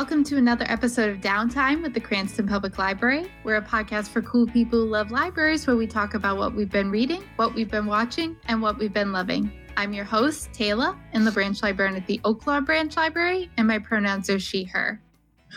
and welcome to another episode of Downtime with the Cranston Public Library. We're a podcast for cool people who love libraries where we talk about what we've been reading, what we've been watching, and what we've been loving. I'm your host, Taylor, in the branch librarian at the Oaklawn Branch Library, and my pronouns are she, her.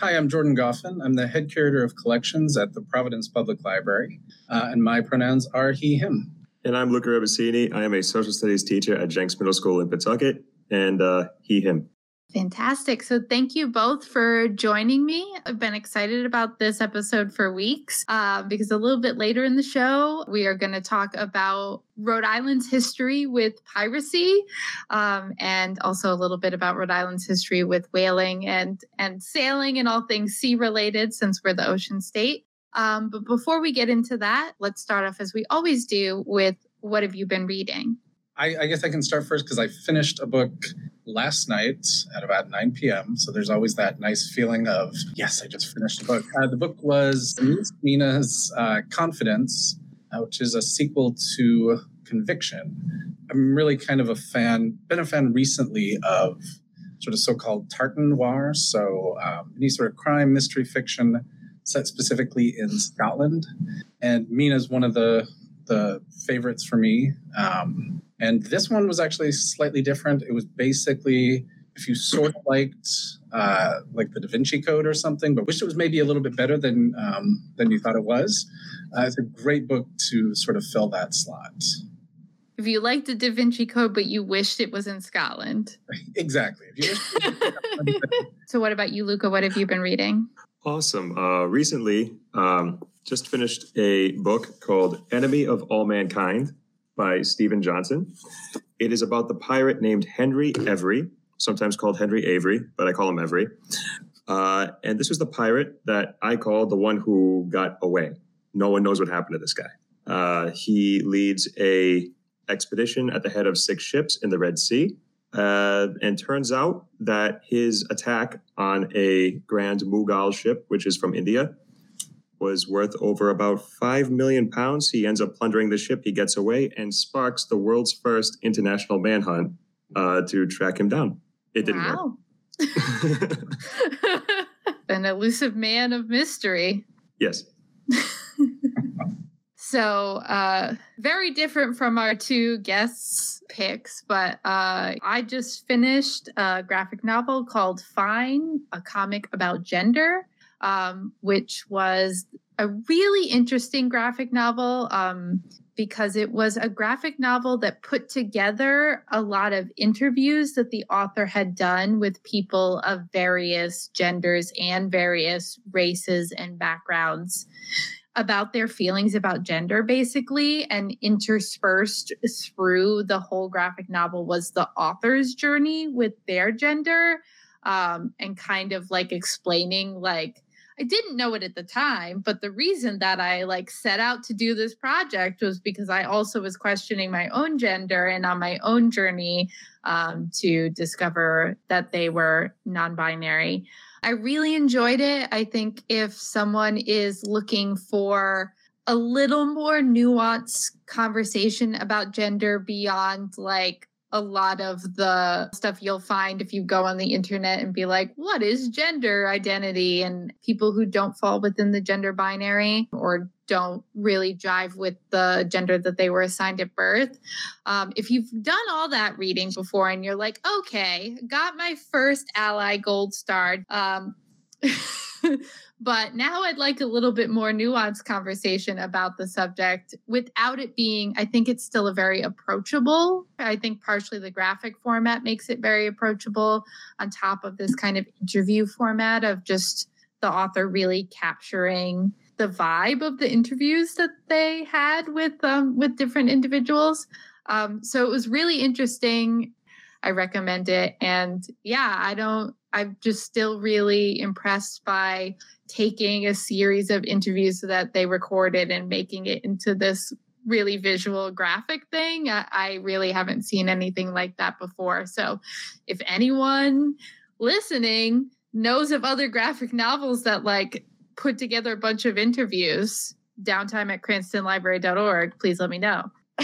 Hi, I'm Jordan Goffin. I'm the head curator of collections at the Providence Public Library, uh, and my pronouns are he, him. And I'm Luca Rebasini. I am a social studies teacher at Jenks Middle School in Pawtucket, and uh, he, him. Fantastic. So, thank you both for joining me. I've been excited about this episode for weeks uh, because a little bit later in the show, we are going to talk about Rhode Island's history with piracy um, and also a little bit about Rhode Island's history with whaling and, and sailing and all things sea related since we're the ocean state. Um, but before we get into that, let's start off as we always do with what have you been reading? I, I guess I can start first because I finished a book last night at about 9 p.m. So there's always that nice feeling of, yes, I just finished the book. Uh, the book was Mina's uh, Confidence, uh, which is a sequel to Conviction. I'm really kind of a fan, been a fan recently of sort of so-called tartan noir. So um, any sort of crime, mystery fiction set specifically in Scotland. And Mina's one of the the favorites for me. Um, and this one was actually slightly different. It was basically if you sort of liked uh, like the Da Vinci Code or something, but wished it was maybe a little bit better than um, than you thought it was. Uh, it's a great book to sort of fill that slot. If you liked the Da Vinci Code, but you wished it was in Scotland. exactly. so, what about you, Luca? What have you been reading? Awesome. Uh, recently, um, just finished a book called Enemy of All Mankind by Steven Johnson. It is about the pirate named Henry Every, sometimes called Henry Avery, but I call him Every. Uh, and this was the pirate that I call the one who got away. No one knows what happened to this guy. Uh, he leads a expedition at the head of six ships in the Red Sea. Uh, and turns out that his attack on a Grand Mughal ship, which is from India, was worth over about 5 million pounds. He ends up plundering the ship, he gets away, and sparks the world's first international manhunt uh, to track him down. It didn't wow. work. An elusive man of mystery. Yes. so, uh, very different from our two guests' picks, but uh, I just finished a graphic novel called Fine, a comic about gender um, which was a really interesting graphic novel um, because it was a graphic novel that put together a lot of interviews that the author had done with people of various genders and various races and backgrounds about their feelings about gender basically and interspersed through the whole graphic novel was the author's journey with their gender um, and kind of like explaining like I didn't know it at the time, but the reason that I like set out to do this project was because I also was questioning my own gender and on my own journey um, to discover that they were non binary. I really enjoyed it. I think if someone is looking for a little more nuanced conversation about gender beyond like a lot of the stuff you'll find if you go on the internet and be like, what is gender identity? And people who don't fall within the gender binary or don't really jive with the gender that they were assigned at birth. Um, if you've done all that reading before and you're like, okay, got my first ally gold star. Um, but now I'd like a little bit more nuanced conversation about the subject without it being, I think it's still a very approachable. I think partially the graphic format makes it very approachable on top of this kind of interview format of just the author really capturing the vibe of the interviews that they had with um, with different individuals. Um, so it was really interesting. I recommend it. And yeah, I don't I'm just still really impressed by taking a series of interviews that they recorded and making it into this really visual graphic thing. I, I really haven't seen anything like that before. So if anyone listening knows of other graphic novels that like put together a bunch of interviews, downtime at cranstonlibrary.org, please let me know.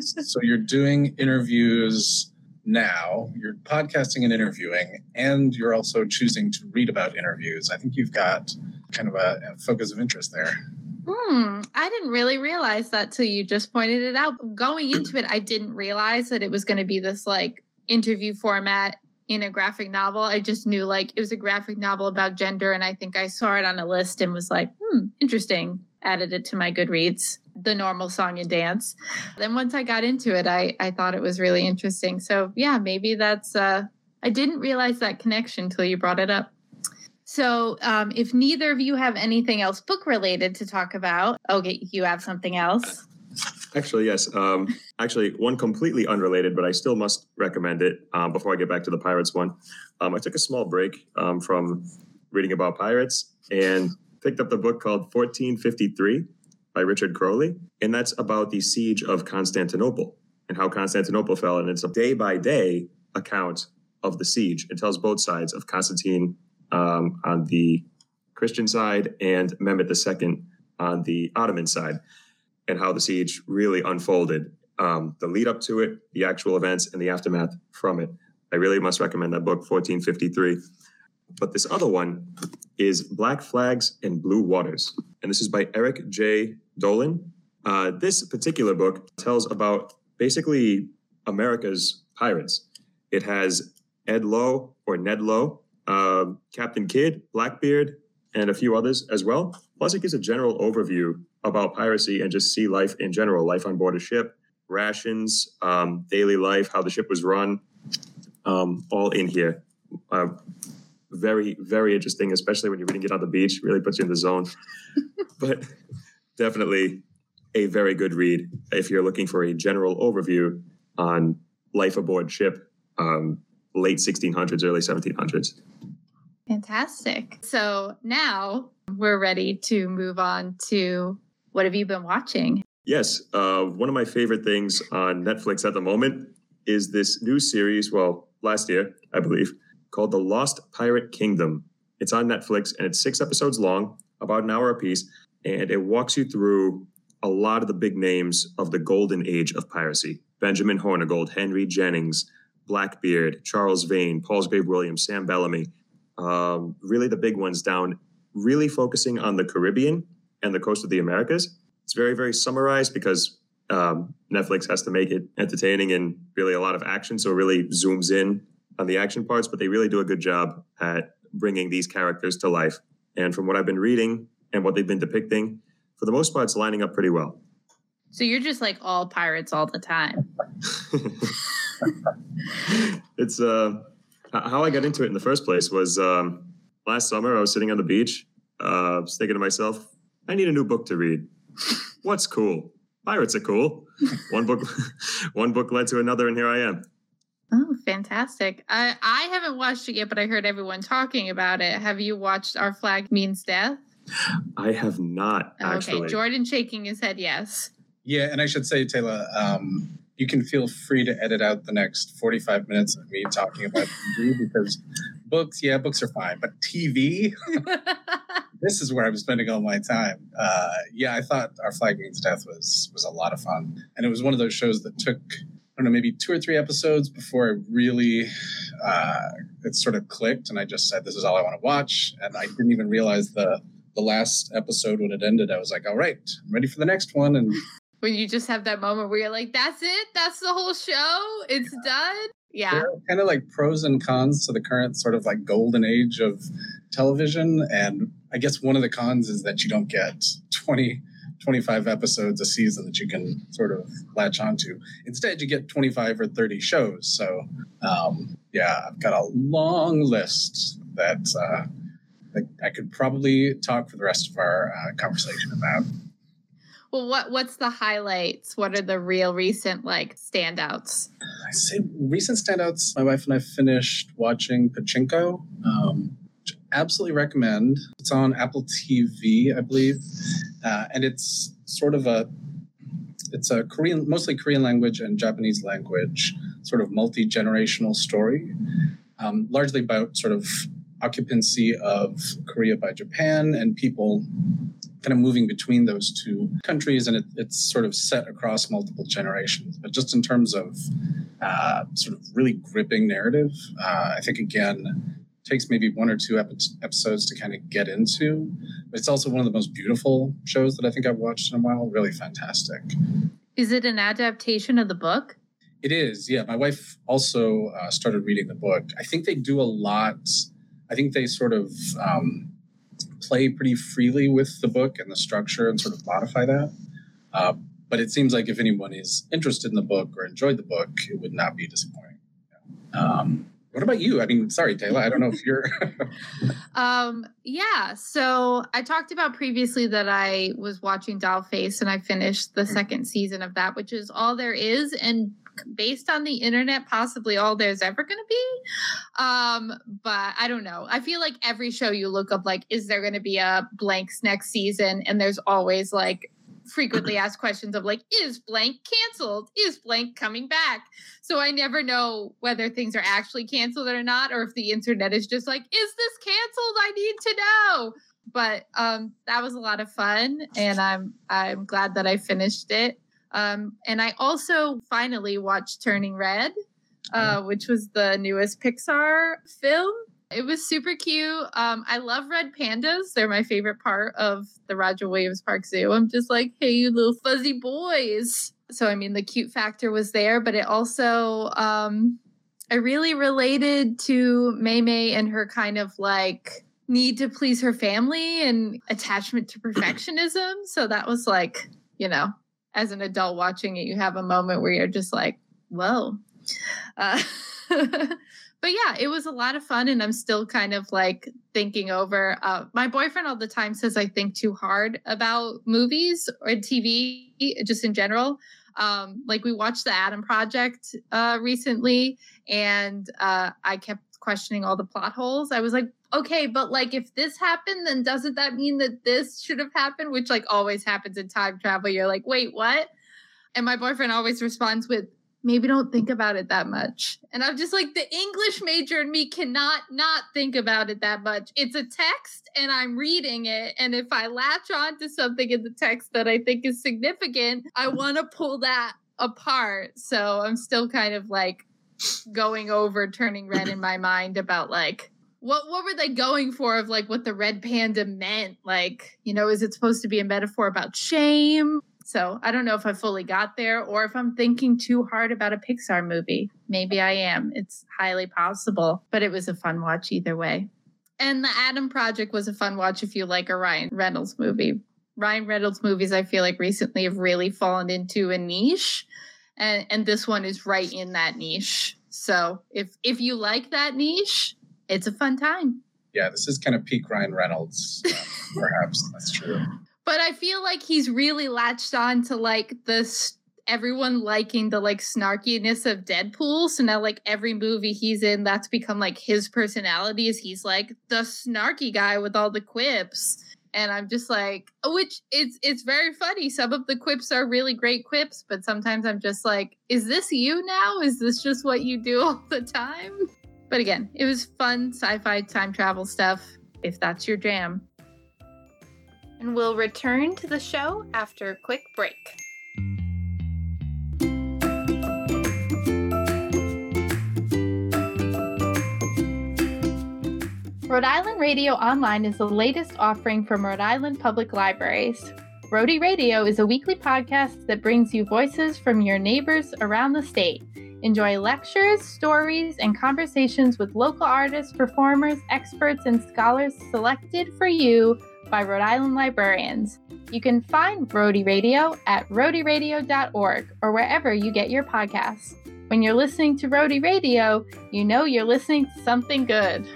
so you're doing interviews now. You're podcasting and interviewing, and you're also choosing to read about interviews. I think you've got kind of a, a focus of interest there. Hmm, I didn't really realize that till you just pointed it out. Going into it, I didn't realize that it was going to be this like interview format in a graphic novel. I just knew like it was a graphic novel about gender, and I think I saw it on a list and was like, hmm, interesting. Added it to my Goodreads, the normal song and dance. Then once I got into it, I I thought it was really interesting. So yeah, maybe that's. uh I didn't realize that connection till you brought it up. So, um, if neither of you have anything else book related to talk about, okay, you have something else. Actually, yes. Um, actually, one completely unrelated, but I still must recommend it um, before I get back to the Pirates one. Um, I took a small break um, from reading about pirates and picked up the book called 1453 by Richard Crowley. And that's about the siege of Constantinople and how Constantinople fell. And it's a day by day account of the siege. It tells both sides of Constantine um, on the Christian side and Mehmet II on the Ottoman side and how the siege really unfolded, um, the lead up to it, the actual events, and the aftermath from it. I really must recommend that book, 1453. But this other one is Black Flags and Blue Waters. And this is by Eric J. Dolin. Uh, this particular book tells about basically America's pirates. It has Ed Lowe or Ned Lowe, uh, Captain Kidd, Blackbeard, and a few others as well. Plus, it gives a general overview about piracy and just see life in general, life on board a ship, rations, um, daily life, how the ship was run, um, all in here. Uh, very, very interesting, especially when you're reading it on the beach. Really puts you in the zone. but definitely a very good read if you're looking for a general overview on life aboard ship, um, late 1600s, early 1700s. Fantastic. So now we're ready to move on to what have you been watching? Yes. Uh, one of my favorite things on Netflix at the moment is this new series, well, last year, I believe, called The Lost Pirate Kingdom. It's on Netflix and it's six episodes long, about an hour apiece, and it walks you through a lot of the big names of the golden age of piracy Benjamin Hornigold, Henry Jennings, Blackbeard, Charles Vane, Palsgrave Williams, Sam Bellamy. Um, really, the big ones down, really focusing on the Caribbean and the coast of the Americas. It's very, very summarized because um, Netflix has to make it entertaining and really a lot of action. So it really zooms in on the action parts, but they really do a good job at bringing these characters to life. And from what I've been reading and what they've been depicting, for the most part, it's lining up pretty well. So you're just like all pirates all the time. it's uh, how I got into it in the first place was um, last summer. I was sitting on the beach, uh, thinking to myself, I need a new book to read. What's cool? Pirates are cool. One book, one book led to another, and here I am. Oh, fantastic! I I haven't watched it yet, but I heard everyone talking about it. Have you watched Our Flag Means Death? I have not. Actually. Okay, Jordan shaking his head yes. Yeah, and I should say, Taylor, um, you can feel free to edit out the next 45 minutes of me talking about TV because books, yeah, books are fine, but TV, this is where I'm spending all my time. Uh, yeah, I thought Our Flag Means Death was was a lot of fun, and it was one of those shows that took I don't know maybe two or three episodes before I really uh, it sort of clicked, and I just said this is all I want to watch, and I didn't even realize the the last episode when it ended. I was like, all right, I'm ready for the next one, and when you just have that moment where you're like, that's it, that's the whole show, it's done. Yeah. kind of like pros and cons to the current sort of like golden age of television. And I guess one of the cons is that you don't get 20, 25 episodes a season that you can sort of latch onto. Instead, you get 25 or 30 shows. So, um, yeah, I've got a long list that, uh, that I could probably talk for the rest of our uh, conversation about. Well, what what's the highlights? What are the real recent like standouts? I say recent standouts. My wife and I finished watching Pachinko. Um, absolutely recommend. It's on Apple TV, I believe, uh, and it's sort of a it's a Korean, mostly Korean language and Japanese language, sort of multi generational story, um, largely about sort of occupancy of Korea by Japan and people kind of moving between those two countries, and it, it's sort of set across multiple generations. But just in terms of uh, sort of really gripping narrative. Uh, I think again takes maybe one or two episodes to kind of get into, but it's also one of the most beautiful shows that I think I've watched in a while. Really fantastic. Is it an adaptation of the book? It is, yeah. My wife also uh, started reading the book. I think they do a lot. I think they sort of um, play pretty freely with the book and the structure and sort of modify that. Uh, but it seems like if anyone is interested in the book or enjoyed the book, it would not be disappointing. Um, what about you? I mean, sorry, Taylor. I don't know if you're. um, yeah. So I talked about previously that I was watching Dollface and I finished the mm. second season of that, which is all there is. And based on the internet, possibly all there's ever going to be. Um, but I don't know. I feel like every show you look up, like, is there going to be a blanks next season? And there's always like frequently asked questions of like, is blank canceled? Is blank coming back? So I never know whether things are actually canceled or not, or if the internet is just like, is this canceled? I need to know. But um, that was a lot of fun, and I'm I'm glad that I finished it. Um, and I also finally watched Turning Red, uh, which was the newest Pixar film. It was super cute. Um, I love red pandas. They're my favorite part of the Roger Williams Park Zoo. I'm just like, hey, you little fuzzy boys. So, I mean, the cute factor was there, but it also, um, I really related to Mei Mei and her kind of like need to please her family and attachment to perfectionism. So that was like, you know, as an adult watching it, you have a moment where you're just like, whoa. Uh, but yeah, it was a lot of fun, and I'm still kind of like thinking over. Uh, my boyfriend all the time says I think too hard about movies or TV, just in general. Um, like we watched the Adam Project uh, recently, and uh, I kept questioning all the plot holes. I was like, okay, but like if this happened, then doesn't that mean that this should have happened? Which like always happens in time travel. You're like, wait, what? And my boyfriend always responds with, maybe don't think about it that much. And I'm just like, the English major in me cannot not think about it that much. It's a text and I'm reading it. And if I latch on to something in the text that I think is significant, I want to pull that apart. So I'm still kind of like going over turning red in my mind about like, what what were they going for of like what the red panda meant like you know is it supposed to be a metaphor about shame so I don't know if I fully got there or if I'm thinking too hard about a Pixar movie. Maybe I am. It's highly possible, but it was a fun watch either way. And the Adam Project was a fun watch if you like a Ryan Reynolds movie. Ryan Reynolds movies, I feel like recently have really fallen into a niche, and and this one is right in that niche. So if if you like that niche, it's a fun time. Yeah, this is kind of peak Ryan Reynolds, uh, perhaps. That's true but I feel like he's really latched on to like this everyone liking the like snarkiness of Deadpool. So now like every movie he's in, that's become like his personality is he's like the snarky guy with all the quips. And I'm just like, which it's it's very funny. Some of the quips are really great quips, but sometimes I'm just like, is this you now? Is this just what you do all the time? But again, it was fun sci-fi time travel stuff if that's your jam and we'll return to the show after a quick break. Rhode Island Radio Online is the latest offering from Rhode Island Public Libraries. Rhody Radio is a weekly podcast that brings you voices from your neighbors around the state. Enjoy lectures, stories, and conversations with local artists, performers, experts, and scholars selected for you by Rhode Island librarians. You can find Rhody Radio at rhodyradio.org or wherever you get your podcasts. When you're listening to Rhody Radio, you know you're listening to something good.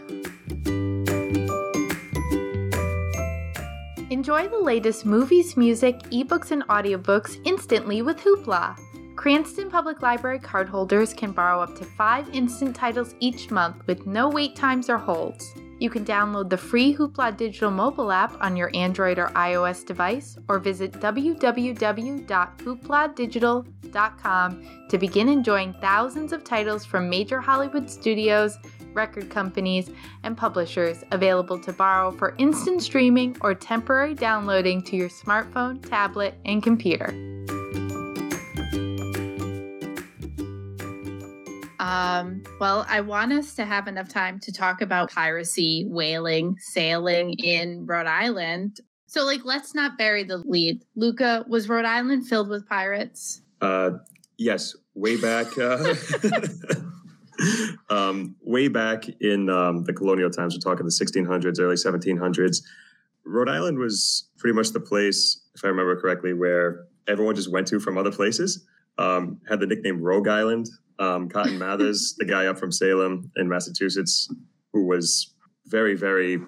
Enjoy the latest movies, music, ebooks, and audiobooks instantly with Hoopla. Cranston Public Library cardholders can borrow up to five instant titles each month with no wait times or holds. You can download the free Hoopla digital mobile app on your Android or iOS device or visit www.hoopladigital.com to begin enjoying thousands of titles from major Hollywood studios, record companies, and publishers available to borrow for instant streaming or temporary downloading to your smartphone, tablet, and computer. Um, well, I want us to have enough time to talk about piracy, whaling, sailing in Rhode Island. So, like, let's not bury the lead. Luca, was Rhode Island filled with pirates? Uh, yes, way back. Uh, um, way back in um, the colonial times, we're talking the 1600s, early 1700s. Rhode Island was pretty much the place, if I remember correctly, where everyone just went to from other places. Um, had the nickname Rogue Island. Um, Cotton Mather's, the guy up from Salem in Massachusetts, who was very, very,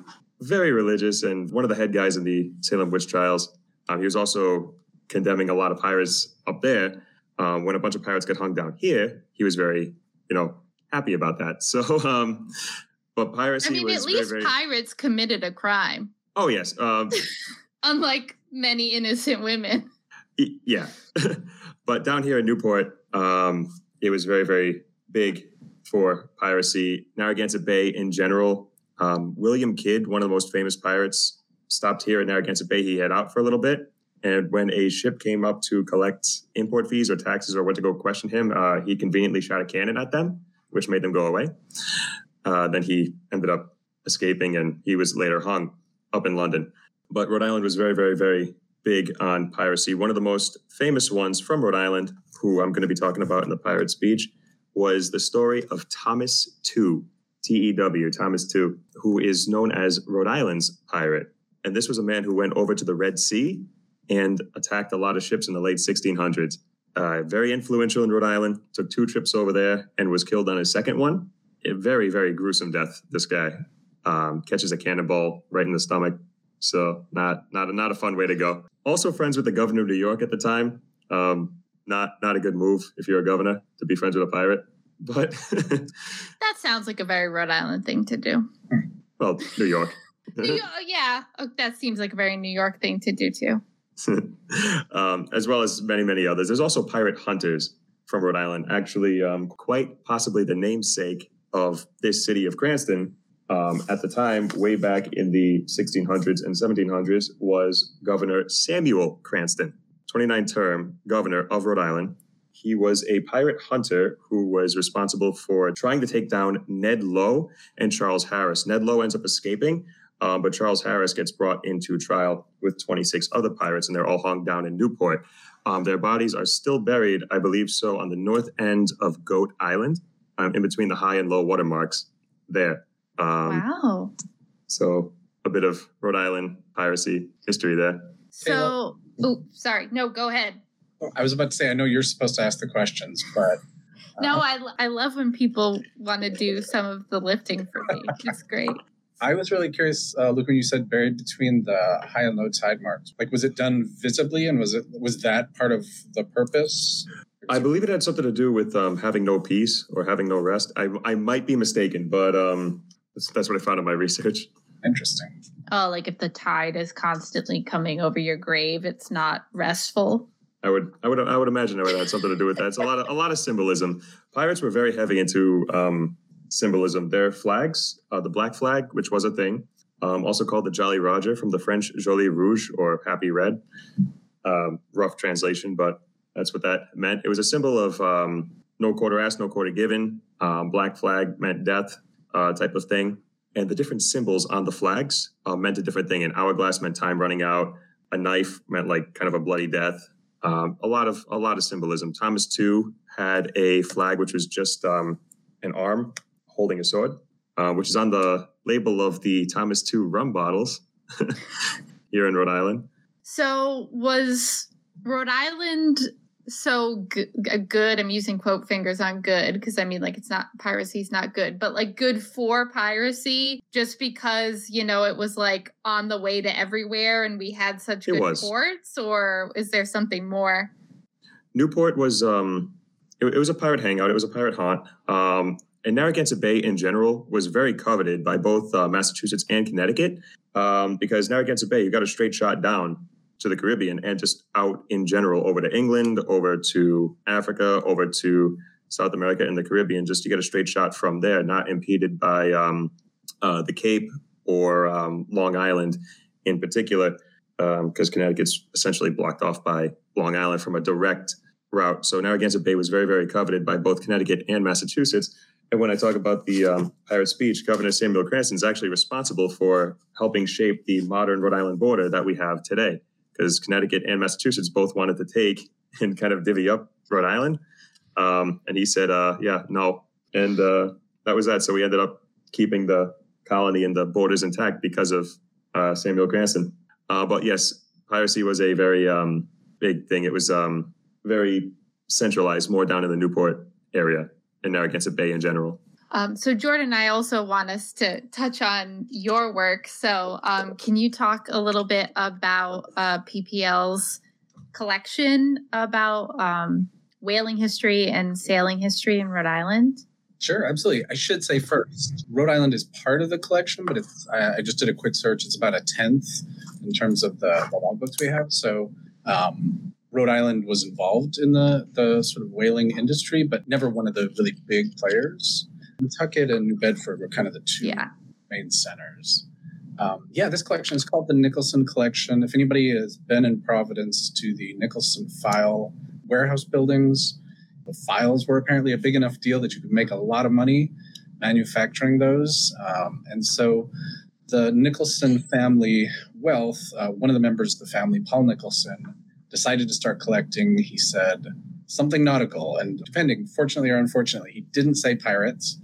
very religious and one of the head guys in the Salem witch trials. Um, he was also condemning a lot of pirates up there. Um, when a bunch of pirates got hung down here, he was very, you know, happy about that. So, um, but piracy I mean, was at least very, very, pirates committed a crime, Oh yes, um, unlike many innocent women. yeah. but down here in Newport, um, it was very, very big for piracy. Narragansett Bay in general. Um, William Kidd, one of the most famous pirates, stopped here at Narragansett Bay. He had out for a little bit. And when a ship came up to collect import fees or taxes or went to go question him, uh, he conveniently shot a cannon at them, which made them go away. Uh, then he ended up escaping and he was later hung up in London. But Rhode Island was very, very, very big on piracy. One of the most famous ones from Rhode Island, who I'm going to be talking about in the pirate speech, was the story of Thomas Tew, T E W, Thomas Tew, who is known as Rhode Island's pirate. And this was a man who went over to the Red Sea and attacked a lot of ships in the late 1600s. Uh, very influential in Rhode Island, took two trips over there and was killed on his second one. A very, very gruesome death, this guy. Um, catches a cannonball right in the stomach. So not not not a fun way to go. Also friends with the governor of New York at the time. Um, not not a good move if you're a governor to be friends with a pirate. But That sounds like a very Rhode Island thing to do. well, New York. New yeah, oh, that seems like a very New York thing to do too. um, as well as many, many others. There's also pirate hunters from Rhode Island, actually, um, quite possibly the namesake of this city of Cranston. Um, at the time, way back in the 1600s and 1700s, was Governor Samuel Cranston, 29 term governor of Rhode Island. He was a pirate hunter who was responsible for trying to take down Ned Lowe and Charles Harris. Ned Lowe ends up escaping, um, but Charles Harris gets brought into trial with 26 other pirates, and they're all hung down in Newport. Um, their bodies are still buried, I believe so, on the north end of Goat Island, um, in between the high and low water marks there. Um, wow. So a bit of Rhode Island piracy history there. So, oh, sorry. No, go ahead. I was about to say, I know you're supposed to ask the questions, but No, I, I love when people want to do some of the lifting for me. It's great. I was really curious, uh, Luke, when you said buried between the high and low tide marks. Like, was it done visibly, and was it was that part of the purpose? I believe it had something to do with um, having no peace or having no rest. I, I might be mistaken, but um, that's, that's what I found in my research. Interesting. Oh, like if the tide is constantly coming over your grave, it's not restful. I would, I would, I would imagine it would have something to do with that. It's a lot of, a lot of symbolism. Pirates were very heavy into um, symbolism. Their flags, uh, the black flag, which was a thing, um, also called the Jolly Roger from the French Joli Rouge or Happy Red. Um, rough translation, but that's what that meant. It was a symbol of um, no quarter asked, no quarter given. Um, black flag meant death, uh, type of thing. And the different symbols on the flags uh, meant a different thing. An hourglass meant time running out. A knife meant like kind of a bloody death. Um, a lot of a lot of symbolism. Thomas Tew had a flag which was just um, an arm holding a sword, uh, which is on the label of the Thomas Tew rum bottles here in Rhode Island. So was Rhode Island so g- g- good? I'm using quote fingers on good because I mean, like, it's not piracy's not good, but like good for piracy just because you know it was like on the way to everywhere and we had such It good was. ports, or is there something more? Newport was um, it, it was a pirate hangout. It was a pirate haunt. Um, and Narragansett Bay in general was very coveted by both uh, Massachusetts and Connecticut um, because Narragansett Bay, you got a straight shot down to the Caribbean and just out in general over to England, over to Africa, over to South America and the Caribbean. Just to get a straight shot from there, not impeded by um, uh, the Cape or um, Long Island in particular, because Connecticut's essentially blocked off by Long Island from a direct route. So Narragansett Bay was very, very coveted by both Connecticut and Massachusetts. And when I talk about the um, pirate speech, Governor Samuel Cranston is actually responsible for helping shape the modern Rhode Island border that we have today, because Connecticut and Massachusetts both wanted to take and kind of divvy up Rhode Island. Um, and he said, uh, yeah, no. And uh, that was that. So we ended up keeping the colony and the borders intact because of uh, Samuel Cranston. Uh, but yes, piracy was a very um, big thing. It was um, very centralized, more down in the Newport area and Narragansett Bay in general. Um, so, Jordan, I also want us to touch on your work. So, um, can you talk a little bit about uh, PPL's collection about um, whaling history and sailing history in Rhode Island? Sure, absolutely. I should say first, Rhode Island is part of the collection, but it's I, I just did a quick search. It's about a tenth in terms of the, the logbooks we have. So um, Rhode Island was involved in the the sort of whaling industry, but never one of the really big players. Nantucket and New Bedford were kind of the two Yeah. main centers. Um, yeah, this collection is called the Nicholson Collection. If anybody has been in Providence to the Nicholson File warehouse buildings, the files were apparently a big enough deal that you could make a lot of money manufacturing those. Um, and so the Nicholson family wealth, uh, one of the members of the family, Paul Nicholson, decided to start collecting, he said, something nautical. And depending, fortunately or unfortunately, he didn't say pirates.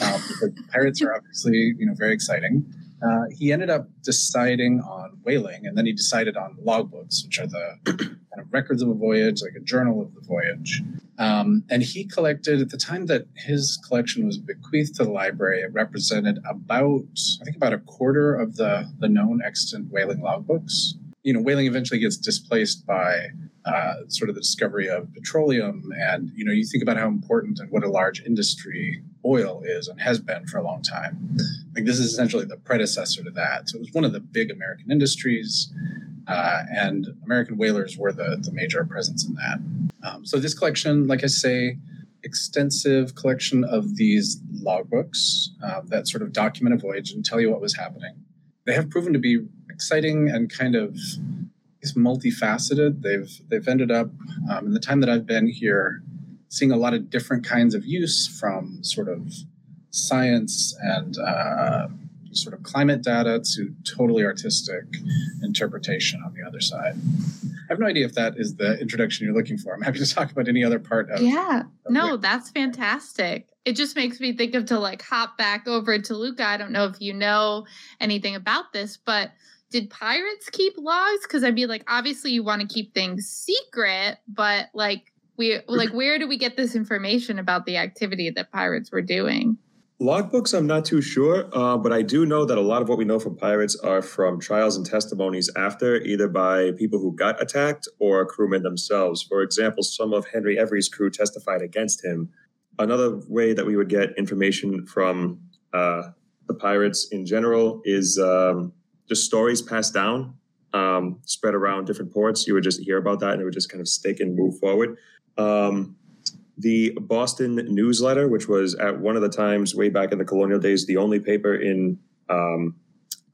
Um, pirates are obviously, you know, very exciting. Uh, he ended up deciding on whaling, and then he decided on logbooks, which are the kind of records of a voyage, like a journal of the voyage. Um, and he collected at the time that his collection was bequeathed to the library. It represented about, I think, about a quarter of the the known extant whaling logbooks. You know, whaling eventually gets displaced by uh, sort of the discovery of petroleum, and you know, you think about how important and what a large industry oil is and has been for a long time. Like this is essentially the predecessor to that. So it was one of the big American industries, uh, and American whalers were the the major presence in that. Um, so this collection, like I say, extensive collection of these logbooks uh, that sort of document a voyage and tell you what was happening. They have proven to be exciting and kind of is multifaceted. They've they've ended up um, in the time that I've been here, seeing a lot of different kinds of use from sort of science and uh, sort of climate data to totally artistic interpretation on the other side. I have no idea if that is the introduction you're looking for. I'm happy to talk about any other part of Yeah. of No, that's fantastic. It just makes me think of to like hop back over to Luca. I don't know if you know anything about this, but did pirates keep logs? Because I'd be like, obviously you want to keep things secret, but like we like where do we get this information about the activity that pirates were doing? Logbooks, I'm not too sure, uh, but I do know that a lot of what we know from pirates are from trials and testimonies after, either by people who got attacked or crewmen themselves. For example, some of Henry Every's crew testified against him. Another way that we would get information from uh, the pirates in general is um, just stories passed down, um, spread around different ports. You would just hear about that and it would just kind of stick and move forward. Um, the Boston newsletter, which was at one of the times way back in the colonial days, the only paper in um,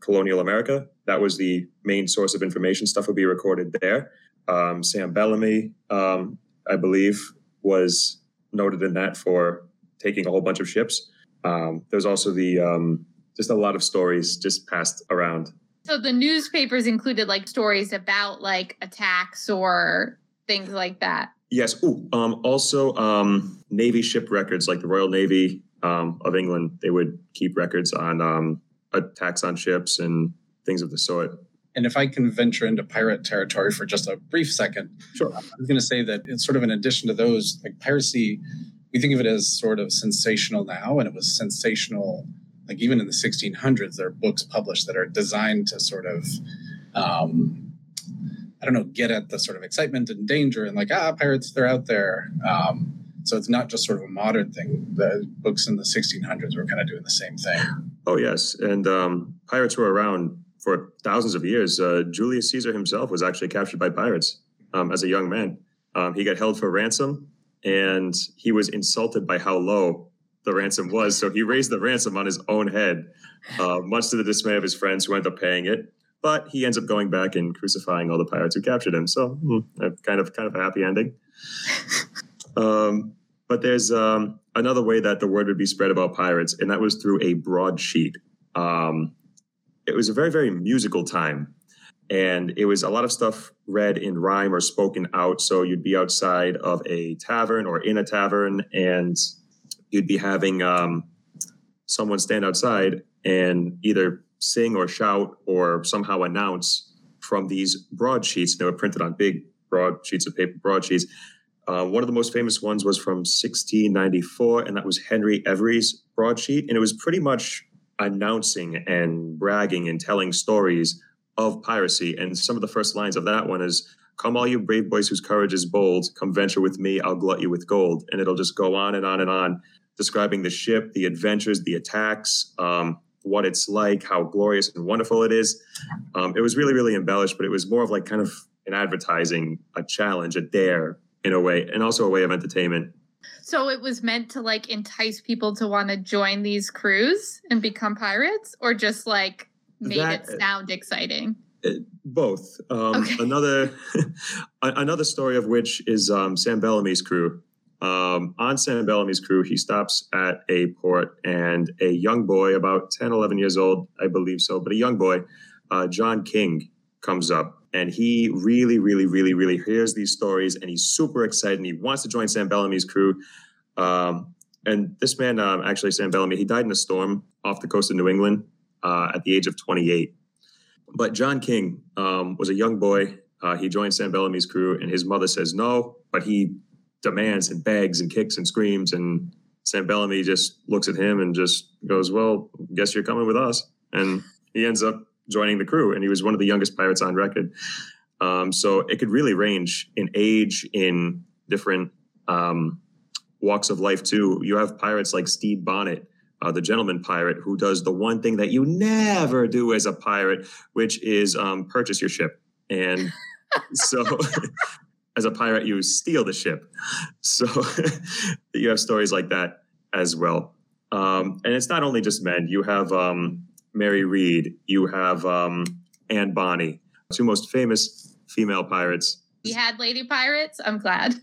colonial America. That was the main source of information. Stuff would be recorded there. Um, Sam Bellamy, um, I believe, was noted in that for taking a whole bunch of ships. Um, there's also the um, just a lot of stories just passed around. So the newspapers included like stories about like attacks or things like that. Yes. Ooh, um, also, um, Navy ship records, like the Royal Navy um, of England, they would keep records on um, attacks on ships and things of the sort. And if I can venture into pirate territory for just a brief second, Sure. I was going to say that it's sort of in addition to those, like piracy, we think of it as sort of sensational now, and it was sensational, like even in the 1600s, there are books published that are designed to sort of, um, I don't know, get at the sort of excitement and danger and like, ah, pirates, they're out there. Um, so it's not just sort of a modern thing. The books in the 1600s were kind of doing the same thing. Oh, yes. And um, pirates were around for thousands of years. Uh, Julius Caesar himself was actually captured by pirates um, as a young man. Um, he got held for ransom and he was insulted by how low the ransom was. So he raised the ransom on his own head, uh, much to the dismay of his friends who ended up paying it. but he ends up going back and crucifying all the pirates who captured him. So hmm, kind of kind of a happy ending. um, but there's um, another way that the word would be spread about pirates, and that was through a broadsheet. Um, it was a very very musical time and it was a lot of stuff read in rhyme or spoken out. So you'd be outside of a tavern or in a tavern, and you'd be having um, someone stand outside and either sing or shout or somehow announce from these broadsheets. They were printed on big broad sheets of paper, broadsheets. Uh, one of the most famous ones was from 1694, and that was Henry Every's broadsheet. And it was pretty much announcing and bragging and telling stories of piracy. And some of the first lines of that one is, Come, all you brave boys whose courage is bold, come venture with me, I'll glut you with gold. And it'll just go on and on and on, describing the ship, the adventures, the attacks, um, what it's like, how glorious and wonderful it is. Um, it was really, really embellished, but it was more of like kind of an advertising, a challenge, a dare in a way, and also a way of entertainment. So it was meant to like entice people to want to join these crews and become pirates, or just like made that, it sound exciting? Uh, both. Um, okay. Another another story of which is um, Sam Bellamy's crew. Um, on Sam Bellamy's crew, he stops at a port, and a young boy, about 10, 11 years old, I believe so, but a young boy, uh, John King, comes up. And he really, really, really, really hears these stories, and he's super excited, and he wants to join Sam Bellamy's crew. Um, and this man, um, actually, Sam Bellamy, he died in a storm off the coast of New England uh, at the age of 28. But John King um, was a young boy. Uh, he joined Sam Bellamy's crew, and his mother says no, but he demands and begs and kicks and screams. And Sam Bellamy just looks at him and just goes, Well, guess you're coming with us. And he ends up joining the crew, and he was one of the youngest pirates on record. Um, so it could really range in age, in different um, walks of life, too. You have pirates like Stede Bonnet, uh, the gentleman pirate who does the one thing that you never do as a pirate, which is um, purchase your ship. And so, as a pirate, you steal the ship. So, you have stories like that as well. Um, and it's not only just men. You have um, Mary Read. You have um, Anne Bonny, two most famous female pirates. We had lady pirates. I'm glad.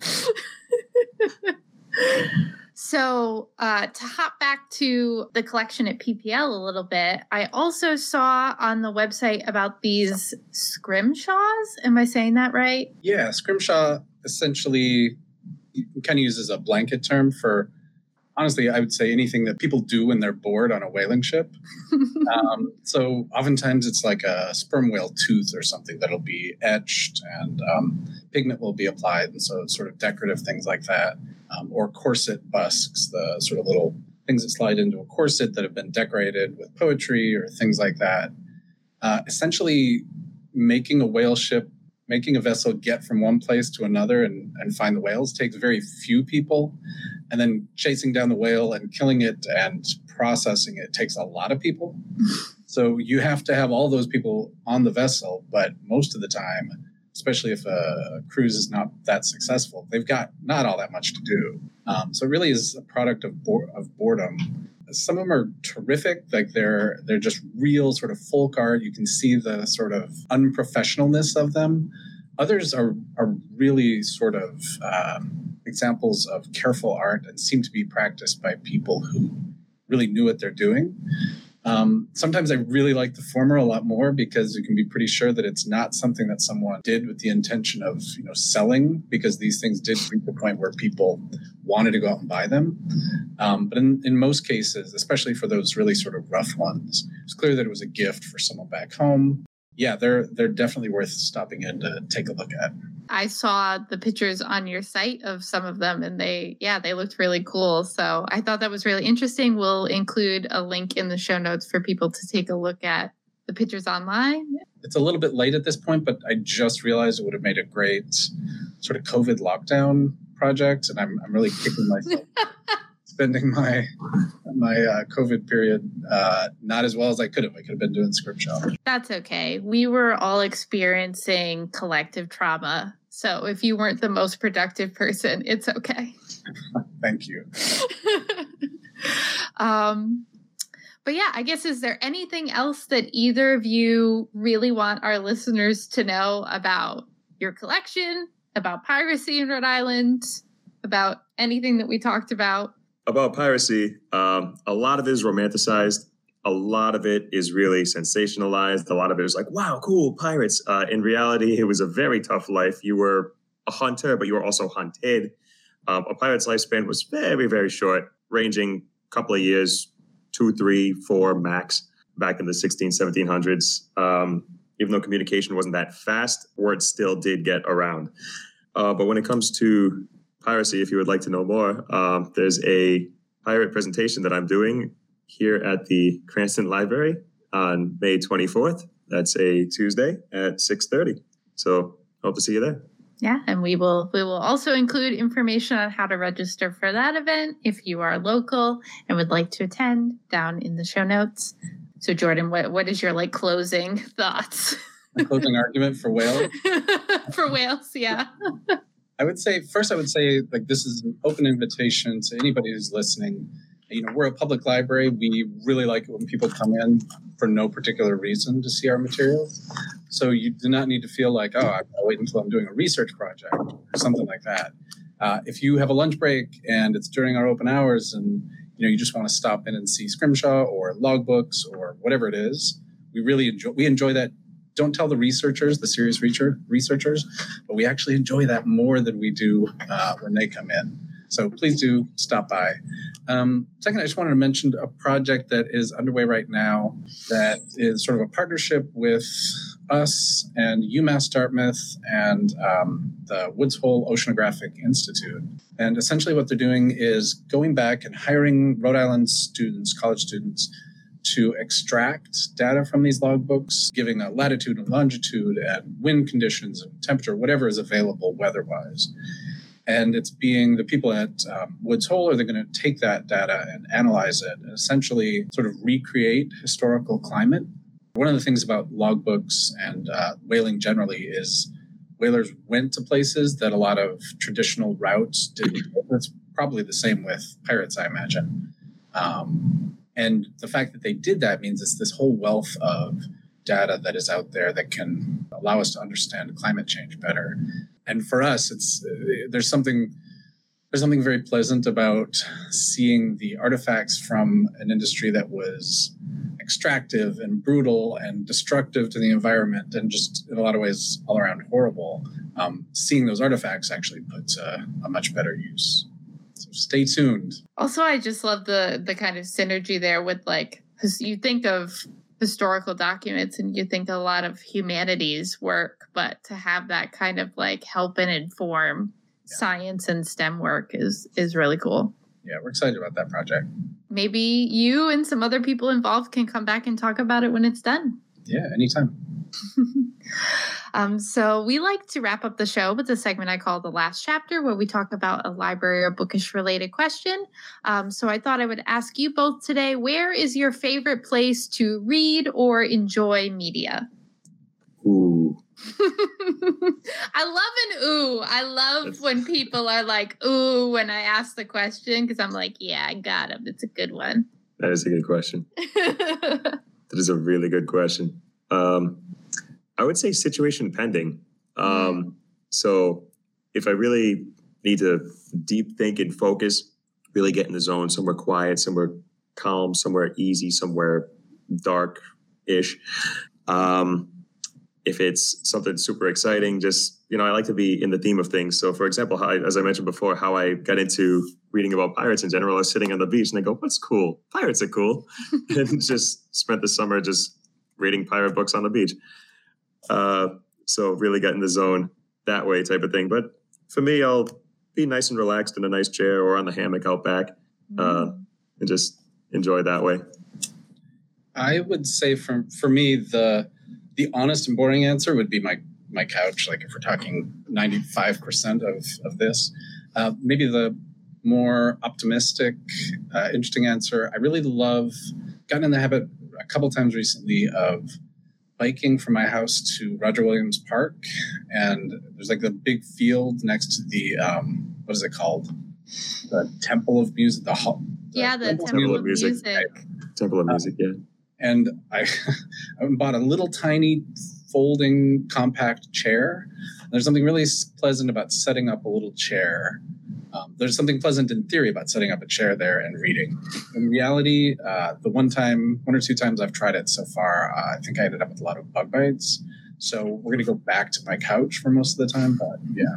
So, uh, to hop back to the collection at PPL a little bit, I also saw on the website about these scrimshaws. Am I saying that right? Yeah, scrimshaw essentially kind of uses a blanket term for honestly, I would say anything that people do when they're bored on a whaling ship. um, so oftentimes it's like a sperm whale tooth or something that'll be etched and um, pigment will be applied. And so sort of decorative things like that um, or corset busks, the sort of little things that slide into a corset that have been decorated with poetry or things like that. Uh, essentially, making a whale ship, making a vessel get from one place to another and, and find the whales takes very few people. And then chasing down the whale and killing it and processing it takes a lot of people. So you have to have all those people on the vessel, but most of the time, especially if a cruise is not that successful, they've got not all that much to do. Um, so it really is a product of, bo- of boredom. Some of them are terrific, like they're they're just real sort of folk art. You can see the sort of unprofessionalness of them. Others are are really sort of um, examples of careful art and seem to be practiced by people who really knew what they're doing. Um, sometimes I really like the former a lot more because you can be pretty sure that it's not something that someone did with the intention of you know selling because these things did reach the point where people wanted to go out and buy them. Um, but in, in most cases, especially for those really sort of rough ones, it's clear that it was a gift for someone back home. Yeah, they're they're definitely worth stopping in to take a look at. I saw the pictures on your site of some of them and they yeah, they looked really cool. So I thought that was really interesting. We'll include a link in the show notes for people to take a look at the pictures online. It's a little bit late at this point, but I just realized it would have made a great sort of COVID lockdown project and I'm I'm really kicking myself spending my my uh, COVID period uh, not as well as I could have. I could have been doing scrimshaw. That's okay. We were all experiencing collective trauma. So if you weren't the most productive person, it's okay. Thank you. um, but yeah, I guess is there anything else that either of you really want our listeners to know about your collection, about piracy in Rhode Island, about anything that we talked about? About piracy, um, a lot of it is romanticized. A lot of it is really sensationalized. A lot of it is like, wow, cool, pirates. Uh, in reality, it was a very tough life. You were a hunter, but you were also hunted. Um, a pirate's lifespan was very, very short, ranging a couple of years, two, three, four max back in the 16, 1700s. Um, even though communication wasn't that fast, word still did get around. Uh, but when it comes to piracy, if you would like to know more, um, there's a pirate presentation that I'm doing here at the Cranston Library on May 24th. That's a Tuesday at 6:30. So hope to see you there. Yeah, and we will we will also include information on how to register for that event if you are local and would like to attend down in the show notes. So Jordan, what what is your like closing thoughts? A closing argument for whales? for whales, yeah. I would say first I would say like this is an open invitation to anybody who's listening. You know, we're a public library. We really like it when people come in for no particular reason to see our materials. So you do not need to feel like, oh, gonna wait until I'm doing a research project or something like that. Uh, if you have a lunch break and it's during our open hours and you know you just want to stop in and see scrimshaw or logbooks or whatever it is, we really enjoy we enjoy that. Don't tell the researchers, the serious researchers, but we actually enjoy that more than we do uh, when they come in. So please do stop by. Um, second, I just wanted to mention a project that is underway right now that is sort of a partnership with us and UMass Dartmouth and um, the Woods Hole Oceanographic Institute. And essentially, what they're doing is going back and hiring Rhode Island students, college students, to extract data from these logbooks, giving a latitude and longitude and wind conditions and temperature, whatever is available weather wise and it's being the people at um, Woods Hole are they going to take that data and analyze it and essentially sort of recreate historical climate. One of the things about logbooks and uh, whaling generally is whalers went to places that a lot of traditional routes didn't. It's probably the same with pirates, I imagine. Um, and the fact that they did that means it's this whole wealth of data that is out there that can allow us to understand climate change better and for us, it's uh, there's something there's something very pleasant about seeing the artifacts from an industry that was extractive and brutal and destructive to the environment and just in a lot of ways all around horrible. Um, seeing those artifacts actually put a much better use. So stay tuned. Also, I just love the the kind of synergy there with like because you think of historical documents and you think a lot of humanities work, but to have that kind of like help and inform yeah. science and STEM work is is really cool. Yeah, we're excited about that project. Maybe you and some other people involved can come back and talk about it when it's done. Yeah, anytime. um, so we like to wrap up the show with a segment I call the last chapter, where we talk about a library or bookish related question. Um, so I thought I would ask you both today: Where is your favorite place to read or enjoy media? Ooh. I love an ooh. I love when people are like ooh when I ask the question because I'm like, yeah, I got him. It's a good one. That is a good question. that is a really good question. Um, I would say situation pending. Um, mm. so if I really need to deep think and focus, really get in the zone, somewhere quiet, somewhere calm, somewhere easy, somewhere dark ish. Um, if it's something super exciting, just, you know, I like to be in the theme of things. So, for example, I, as I mentioned before, how I got into reading about pirates in general, I was sitting on the beach and I go, what's cool? Pirates are cool. and just spent the summer just reading pirate books on the beach. Uh, so really get in the zone that way type of thing. But for me, I'll be nice and relaxed in a nice chair or on the hammock out back uh, mm. and just enjoy that way. I would say for for me the the honest and boring answer would be my my couch. Like if we're talking ninety five percent of of this, uh, maybe the more optimistic, uh, interesting answer. I really love gotten in the habit a couple times recently of biking from my house to Roger Williams Park, and there's like the big field next to the um, what is it called? The Temple of Music, the hall, Yeah, the Temple Temple of of Music. Music. Temple of Music, yeah. and I, I bought a little tiny folding compact chair. There's something really pleasant about setting up a little chair. Um, there's something pleasant in theory about setting up a chair there and reading. In reality, uh, the one time, one or two times I've tried it so far, uh, I think I ended up with a lot of bug bites. So we're gonna go back to my couch for most of the time. But yeah,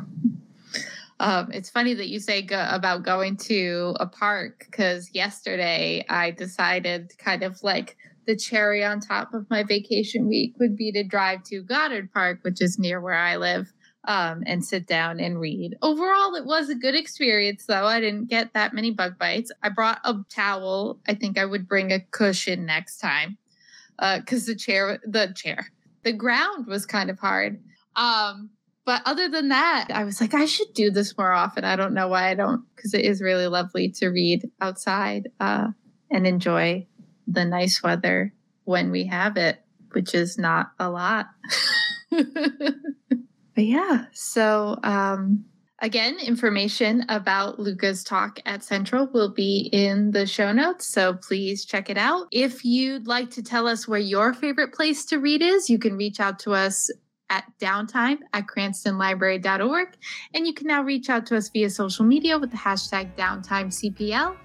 Um, it's funny that you say go- about going to a park because yesterday I decided kind of like the cherry on top of my vacation week would be to drive to Goddard Park, which is near where I live, um, and sit down and read. Overall, it was a good experience, though. I didn't get that many bug bites. I brought a towel. I think I would bring a cushion next time because the chair, the chair, the ground was kind of hard. Um, but other than that, I was like, I should do this more often. I don't know why I don't, because it is really lovely to read outside uh, and enjoy the nice weather when we have it, which is not a lot. but yeah, so um, again, information about Luca's talk at Central will be in the show notes. So please check it out. If you'd like to tell us where your favorite place to read is, you can reach out to us at downtime at cranstonlibrary.org. And you can now reach out to us via social media with the hashtag downtimecpl.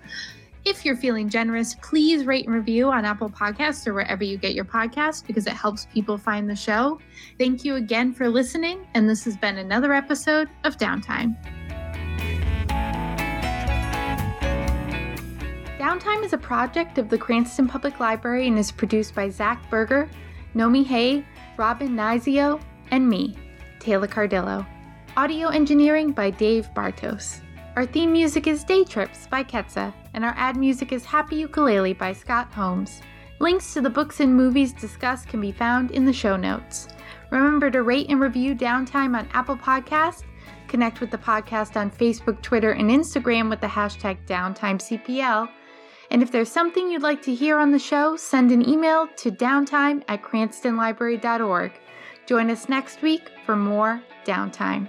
If you're feeling generous, please rate and review on Apple Podcasts or wherever you get your podcasts because it helps people find the show. Thank you again for listening, and this has been another episode of Downtime. Downtime is a project of the Cranston Public Library and is produced by Zach Berger, Nomi Hay, Robin Nizio, and me, Taylor Cardillo. Audio engineering by Dave Bartos. Our theme music is Day Trips by Ketsa, and our ad music is Happy Ukulele by Scott Holmes. Links to the books and movies discussed can be found in the show notes. Remember to rate and review Downtime on Apple Podcasts. Connect with the podcast on Facebook, Twitter, and Instagram with the hashtag DowntimeCPL. And if there's something you'd like to hear on the show, send an email to downtime at cranstonlibrary.org. Join us next week for more Downtime.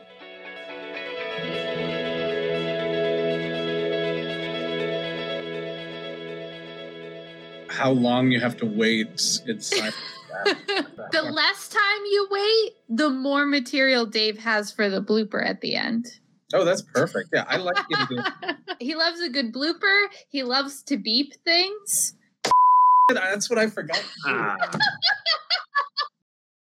How long you have to wait inside. the less time you wait, the more material Dave has for the blooper at the end. oh, that's perfect. Yeah, I like you to do he loves a good blooper. He loves to beep things. That's what I forgot. Ah.